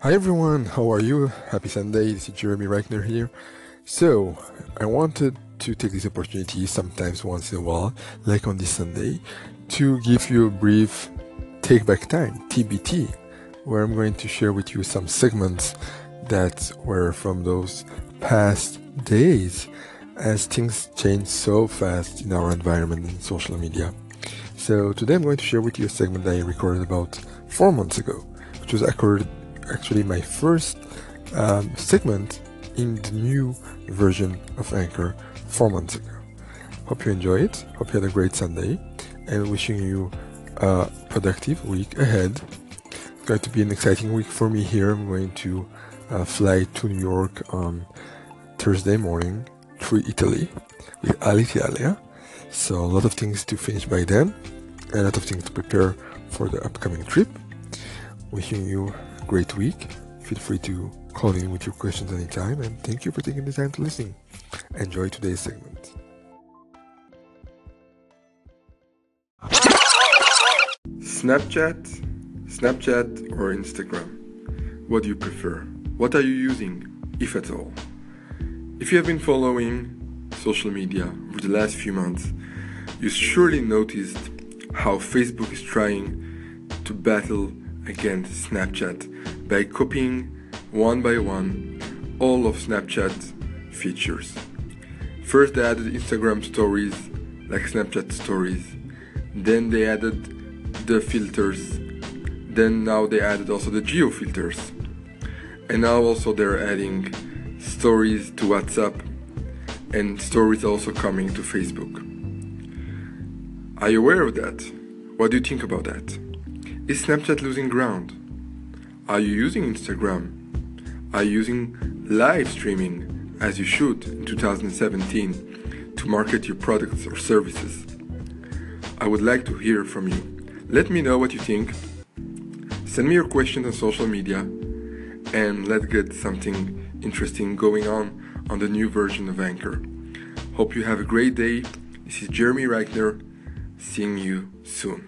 Hi everyone, how are you? Happy Sunday, this is Jeremy Reichner here. So, I wanted to take this opportunity sometimes once in a while, like on this Sunday, to give you a brief take back time, TBT, where I'm going to share with you some segments that were from those past days as things change so fast in our environment and social media. So today I'm going to share with you a segment I recorded about four months ago, which was occurred actually my first um, segment in the new version of Anchor four months ago. Hope you enjoy it. Hope you had a great Sunday, and wishing you a productive week ahead. It's going to be an exciting week for me here. I'm going to uh, fly to New York on Thursday morning through Italy with Alitalia. So a lot of things to finish by then, a lot of things to prepare for the upcoming trip. Wishing you great week. Feel free to call in with your questions anytime, and thank you for taking the time to listen. Enjoy today's segment. Snapchat, Snapchat, or Instagram? What do you prefer? What are you using, if at all? If you have been following social media over the last few months, you surely noticed how Facebook is trying to battle against Snapchat by copying one by one all of Snapchat features. First, they added Instagram stories like Snapchat stories, then, they added the filters, then, now they added also the geo filters, and now also they're adding stories to WhatsApp and stories also coming to Facebook. Are you aware of that? What do you think about that? Is Snapchat losing ground? Are you using Instagram? Are you using live streaming as you should in 2017 to market your products or services? I would like to hear from you. Let me know what you think. Send me your questions on social media and let's get something interesting going on on the new version of Anchor. Hope you have a great day. This is Jeremy Reichner. Seeing you soon.